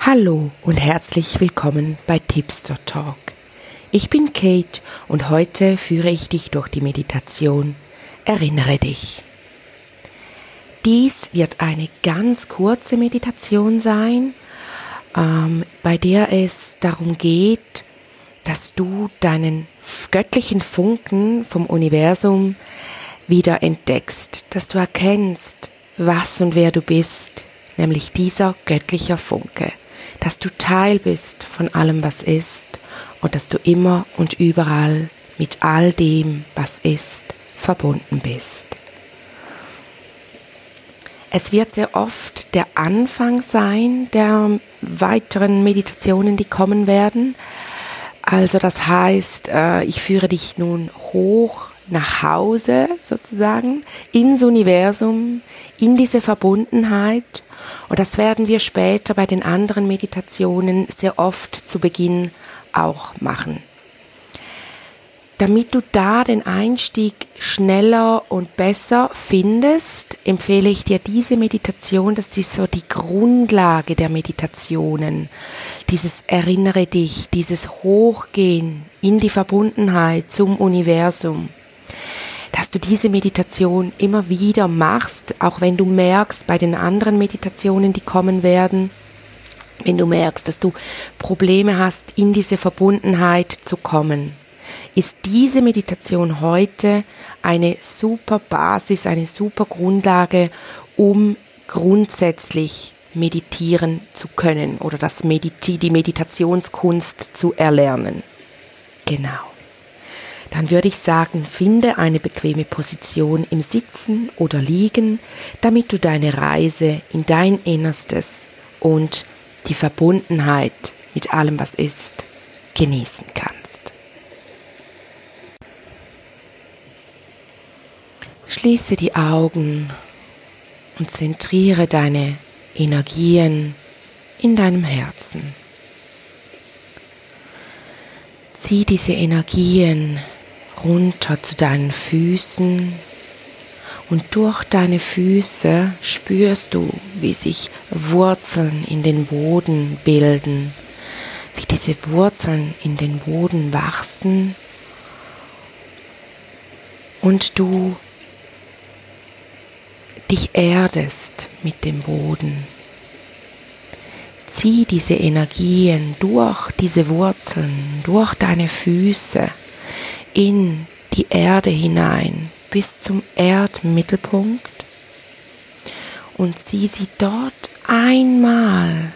Hallo und herzlich willkommen bei Tipster Talk. Ich bin Kate und heute führe ich dich durch die Meditation Erinnere dich. Dies wird eine ganz kurze Meditation sein, ähm, bei der es darum geht, dass du deinen göttlichen Funken vom Universum wieder entdeckst, dass du erkennst, was und wer du bist, nämlich dieser göttliche Funke dass du Teil bist von allem, was ist und dass du immer und überall mit all dem, was ist, verbunden bist. Es wird sehr oft der Anfang sein der weiteren Meditationen, die kommen werden. Also das heißt, äh, ich führe dich nun hoch nach Hause sozusagen, ins Universum, in diese Verbundenheit. Und das werden wir später bei den anderen Meditationen sehr oft zu Beginn auch machen. Damit du da den Einstieg schneller und besser findest, empfehle ich dir diese Meditation. Das ist so die Grundlage der Meditationen. Dieses Erinnere dich, dieses Hochgehen in die Verbundenheit zum Universum dass du diese Meditation immer wieder machst, auch wenn du merkst bei den anderen Meditationen, die kommen werden, wenn du merkst, dass du Probleme hast, in diese Verbundenheit zu kommen, ist diese Meditation heute eine super Basis, eine super Grundlage, um grundsätzlich meditieren zu können oder das Mediti die Meditationskunst zu erlernen. Genau dann würde ich sagen, finde eine bequeme Position im Sitzen oder Liegen, damit du deine Reise in dein Innerstes und die Verbundenheit mit allem, was ist, genießen kannst. Schließe die Augen und zentriere deine Energien in deinem Herzen. Zieh diese Energien runter zu deinen Füßen. Und durch deine Füße spürst du, wie sich Wurzeln in den Boden bilden, wie diese Wurzeln in den Boden wachsen. Und du dich erdest mit dem Boden. Zieh diese Energien durch diese Wurzeln, durch deine Füße in die Erde hinein bis zum Erdmittelpunkt und zieh sie dort einmal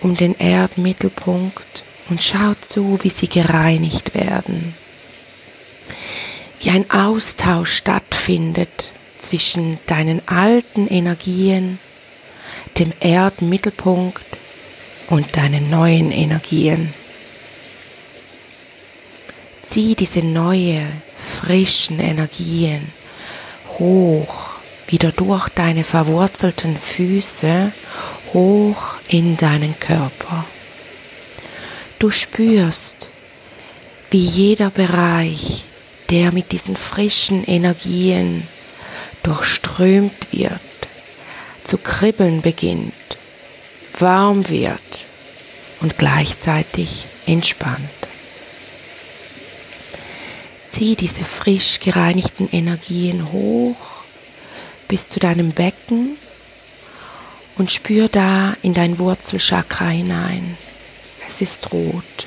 um den Erdmittelpunkt und schau zu, wie sie gereinigt werden. Wie ein Austausch stattfindet zwischen deinen alten Energien, dem Erdmittelpunkt und deinen neuen Energien. Zieh diese neue, frischen Energien hoch, wieder durch deine verwurzelten Füße, hoch in deinen Körper. Du spürst, wie jeder Bereich, der mit diesen frischen Energien durchströmt wird, zu kribbeln beginnt, warm wird und gleichzeitig entspannt. Zieh diese frisch gereinigten Energien hoch bis zu deinem Becken und spür da in dein Wurzelchakra hinein. Es ist rot.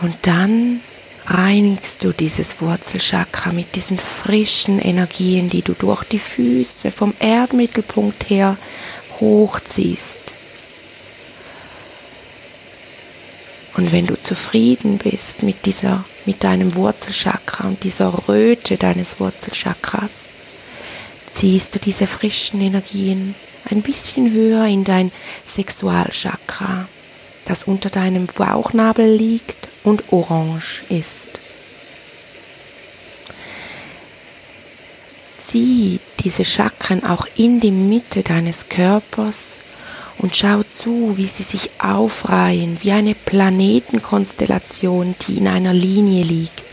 Und dann reinigst du dieses Wurzelchakra mit diesen frischen Energien, die du durch die Füße vom Erdmittelpunkt her hochziehst. Und wenn du zufrieden bist mit dieser, mit deinem Wurzelchakra und dieser Röte deines Wurzelchakras, ziehst du diese frischen Energien ein bisschen höher in dein Sexualchakra, das unter deinem Bauchnabel liegt und orange ist. Zieh diese Chakren auch in die Mitte deines Körpers und schau zu, wie sie sich aufreihen, wie eine Planetenkonstellation, die in einer Linie liegt.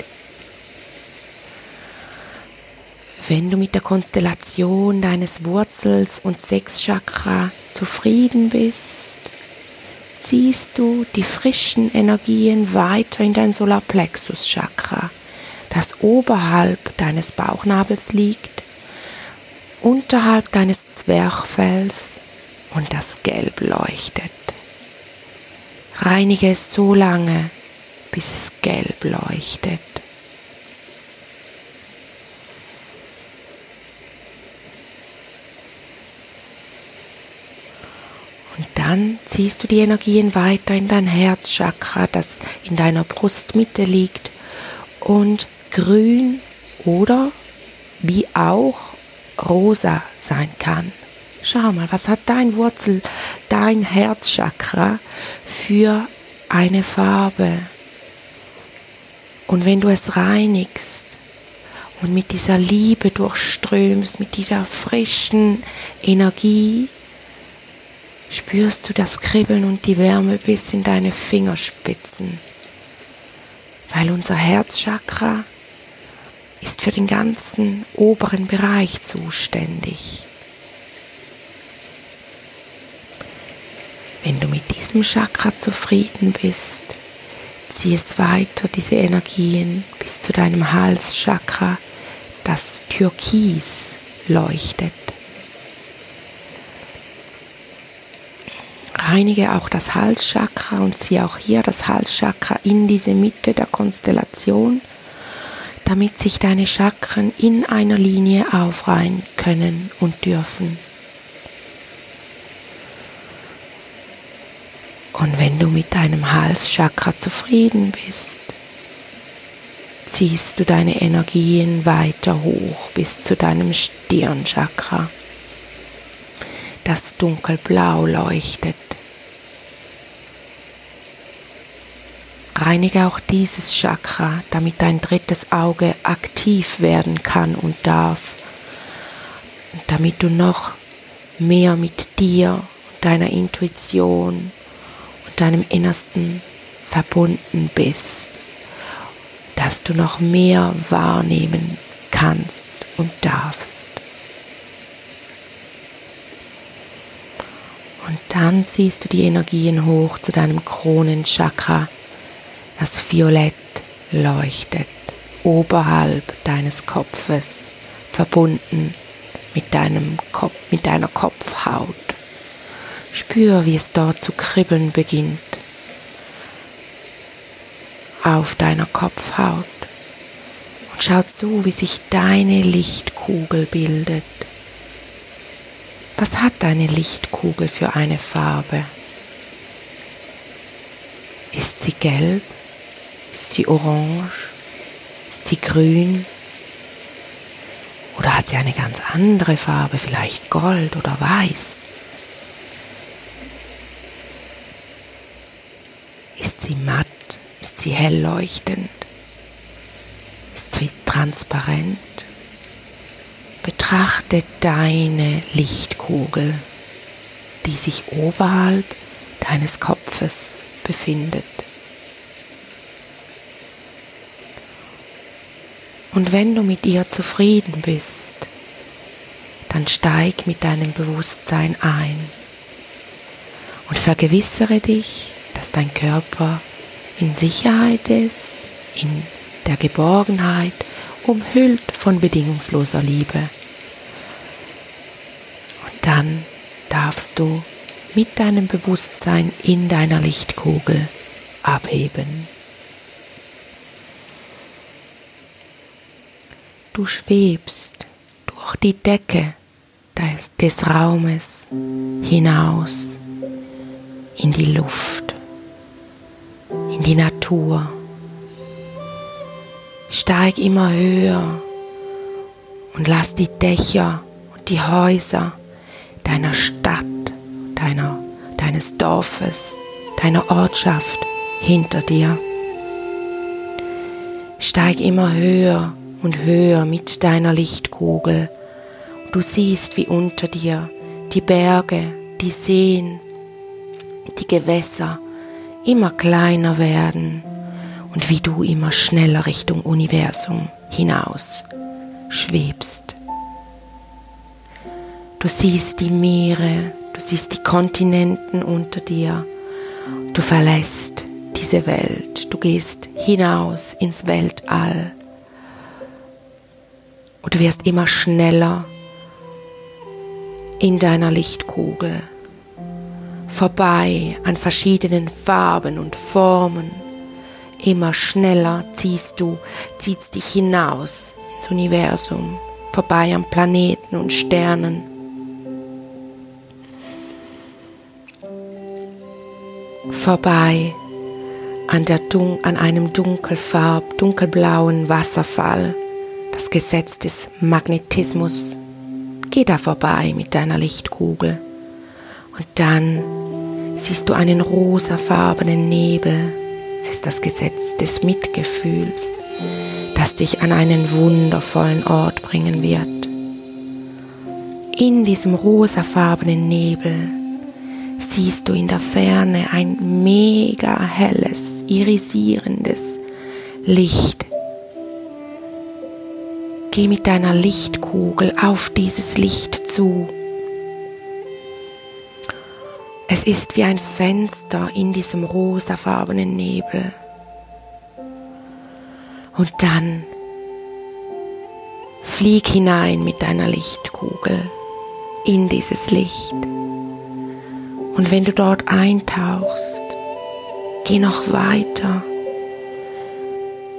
wenn du mit der Konstellation deines Wurzels und Sechschakra zufrieden bist, ziehst du die frischen Energien weiter in dein Solarplexus-Chakra, das oberhalb deines Bauchnabels liegt, unterhalb deines Zwerchfells und das gelb leuchtet. Reinige es so lange, bis es gelb leuchtet. Und dann ziehst du die Energien weiter in dein Herzchakra, das in deiner Brustmitte liegt und grün oder wie auch rosa sein kann. Schau mal, was hat dein Wurzel, dein Herzchakra für eine Farbe? Und wenn du es reinigst und mit dieser Liebe durchströmst, mit dieser frischen Energie, spürst du das Kribbeln und die Wärme bis in deine Fingerspitzen, weil unser Herzchakra ist für den ganzen oberen Bereich zuständig. Wenn du mit diesem Chakra zufrieden bist, zieh es weiter, diese Energien, bis zu deinem Halschakra, das türkis leuchtet. Reinige auch das Halschakra und ziehe auch hier das Halschakra in diese Mitte der Konstellation, damit sich deine Chakren in einer Linie aufreihen können und dürfen. Und wenn du mit deinem Halschakra zufrieden bist, ziehst du deine Energien weiter hoch bis zu deinem Stirnchakra, das dunkelblau leuchtet. Reinige auch dieses Chakra, damit dein drittes Auge aktiv werden kann und darf, und damit du noch mehr mit dir, deiner Intuition deinem Innersten verbunden bist, dass du noch mehr wahrnehmen kannst und darfst. Und dann ziehst du die Energien hoch zu deinem Kronenchakra, das violett leuchtet, oberhalb deines Kopfes, verbunden mit deinem Kopf, mit deiner Kopfhaut. Spür, wie es dort zu kribbeln beginnt auf deiner Kopfhaut und schau zu, wie sich deine Lichtkugel bildet. Was hat deine Lichtkugel für eine Farbe? Ist sie gelb? Ist sie orange? Ist sie grün? Oder hat sie eine ganz andere Farbe, vielleicht gold oder weiß? Ist sie matt? Ist sie hell leuchtend? Ist sie transparent? Betrachte deine Lichtkugel, die sich oberhalb deines Kopfes befindet. Und wenn du mit ihr zufrieden bist, dann steig mit deinem Bewusstsein ein und vergewissere dich, dass dein Körper in Sicherheit ist, in der Geborgenheit, umhüllt von bedingungsloser Liebe. Und dann darfst du mit deinem Bewusstsein in deiner Lichtkugel abheben. Du schwebst durch die Decke des, Raumes hinaus in die Luft in die Natur. Steig immer höher und lass die Dächer und die Häuser deiner Stadt, deiner, deines Dorfes, deiner Ortschaft hinter dir. Steig immer höher und höher mit deiner Lichtkugel. Du siehst, wie unter dir die Berge, die Seen, die Gewässer immer kleiner werden und wie du immer schneller Richtung Universum hinaus schwebst. Du siehst die Meere, du siehst die Kontinenten unter dir. Du verlässt diese Welt, du gehst hinaus ins Weltall. Und du wirst immer schneller in deiner Lichtkugel, vorbei an verschiedenen Farben und Formen. Immer schneller ziehst du, ziehst dich hinaus ins Universum, vorbei an Planeten und Sternen. Vorbei an, der Dun an einem dunkelfarb, dunkelblauen Wasserfall, das Gesetz des Magnetismus. Geh da vorbei mit deiner Lichtkugel und dann siehst du einen rosafarbenen Nebel. Es ist das Gesetz des Mitgefühls, das dich an einen wundervollen Ort bringen wird. In diesem rosafarbenen Nebel siehst du in der Ferne ein mega helles, irisierendes Licht. Geh mit deiner Lichtkugel auf dieses Licht zu. Es ist wie ein Fenster in diesem rosafarbenen Nebel. Und dann flieg hinein mit deiner Lichtkugel in dieses Licht. Und wenn du dort eintauchst, geh noch weiter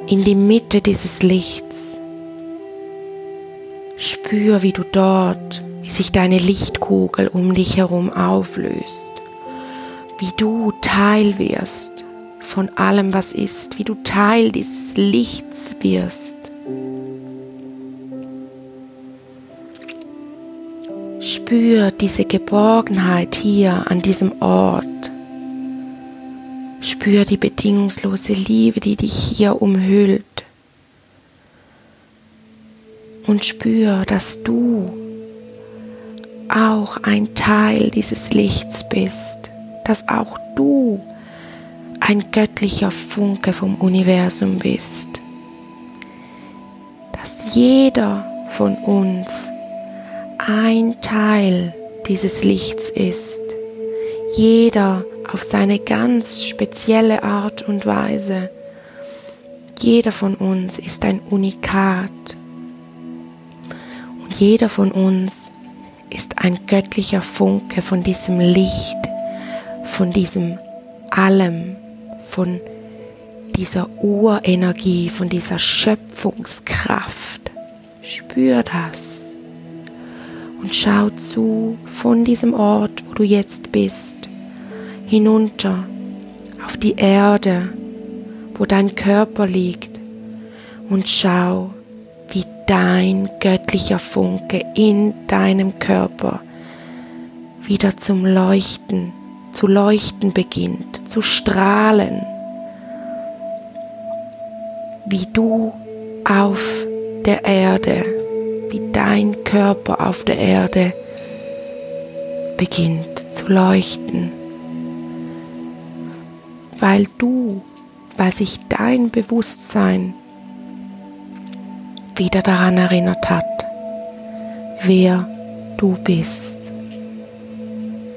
in die Mitte dieses Lichts. Spür, wie du dort, wie sich deine Lichtkugel um dich herum auflöst, wie du Teil wirst von allem, was ist, wie du Teil dieses Lichts wirst. Spür diese Geborgenheit hier an diesem Ort. Spür die bedingungslose Liebe, die dich hier umhüllt. Und spür, dass du auch ein Teil dieses Lichts bist, dass auch du ein göttlicher Funke vom Universum bist, dass jeder von uns ein Teil dieses Lichts ist, jeder auf seine ganz spezielle Art und Weise. Jeder von uns ist ein Unikat. Und jeder von uns ist ein göttlicher Funke von diesem Licht, von diesem Allem, von dieser Urenergie, von dieser Schöpfungskraft. Spür das und schau zu von diesem Ort, wo du jetzt bist, hinunter auf die Erde, wo dein Körper liegt und schau, wie dein göttlicher Funke in deinem Körper wieder zum Leuchten, zu leuchten beginnt, zu strahlen, wie du auf der Erde wie dein Körper auf der Erde beginnt zu leuchten, weil du, weil sich dein Bewusstsein wieder daran erinnert hat, wer du bist.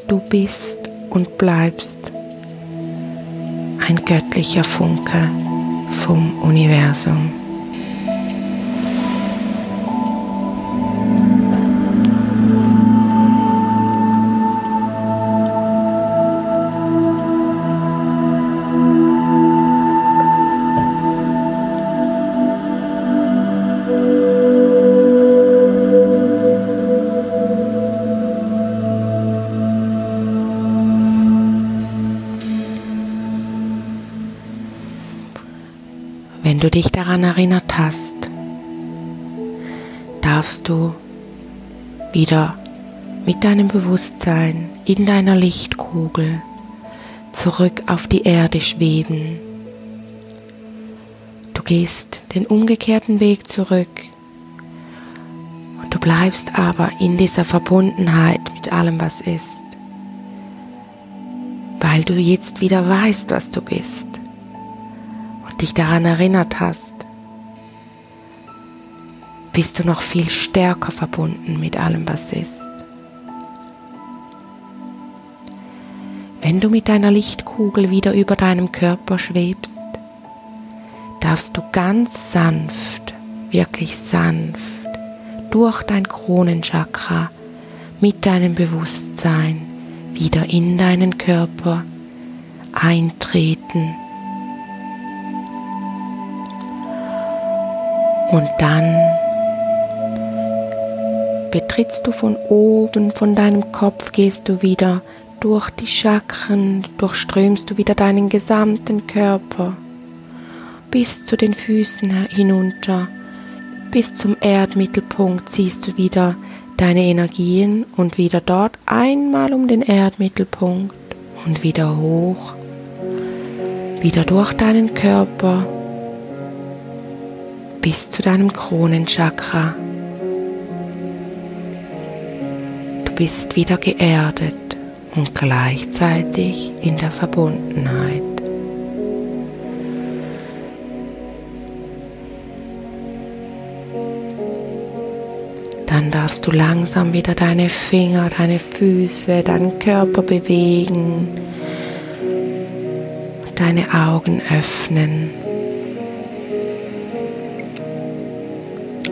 Du bist und bleibst ein göttlicher Funke vom Universum. Du wieder mit deinem Bewusstsein in deiner Lichtkugel zurück auf die Erde schweben. Du gehst den umgekehrten Weg zurück und du bleibst aber in dieser Verbundenheit mit allem, was ist, weil du jetzt wieder weißt, was du bist dich daran erinnert hast, bist du noch viel stärker verbunden mit allem, was ist. Wenn du mit deiner Lichtkugel wieder über deinem Körper schwebst, darfst du ganz sanft, wirklich sanft, durch dein Kronenchakra mit deinem Bewusstsein wieder in deinen Körper eintreten. Und dann betrittst du von oben, von deinem Kopf gehst du wieder durch die Chakren, durchströmst du wieder deinen gesamten Körper bis zu den Füßen hinunter, bis zum Erdmittelpunkt ziehst du wieder deine Energien und wieder dort einmal um den Erdmittelpunkt und wieder hoch, wieder durch deinen Körper bis zu deinem Kronenchakra. Bist wieder geerdet und gleichzeitig in der Verbundenheit. Dann darfst du langsam wieder deine Finger, deine Füße, deinen Körper bewegen deine Augen öffnen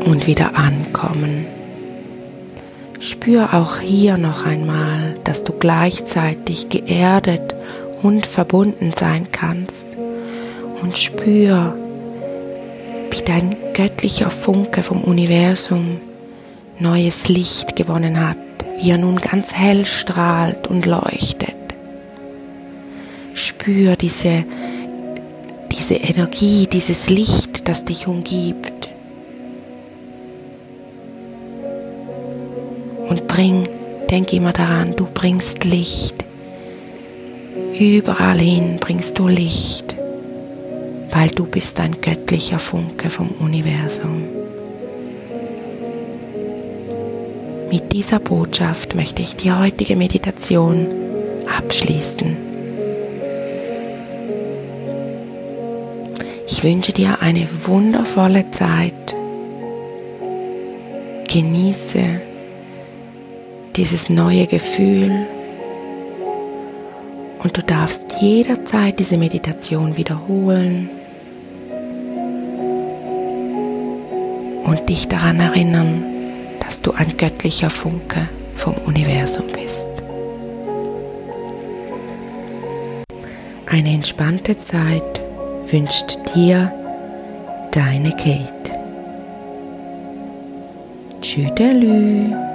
und wieder ankommen. Spür auch hier noch einmal, dass du gleichzeitig geerdet und verbunden sein kannst und spür, wie dein göttlicher Funke vom Universum neues Licht gewonnen hat, wie er nun ganz hell strahlt und leuchtet. Spür diese, diese Energie, dieses Licht, das dich umgibt. Bring, denk immer daran, du bringst Licht. Überall hin bringst du Licht, weil du bist ein göttlicher Funke vom Universum. Mit dieser Botschaft möchte ich die heutige Meditation abschließen. Ich wünsche dir eine wundervolle Zeit. Genieße dieses neue Gefühl und du darfst jederzeit diese Meditation wiederholen und dich daran erinnern, dass du ein göttlicher Funke vom Universum bist. Eine entspannte Zeit wünscht dir deine Kate. Tschüdelü.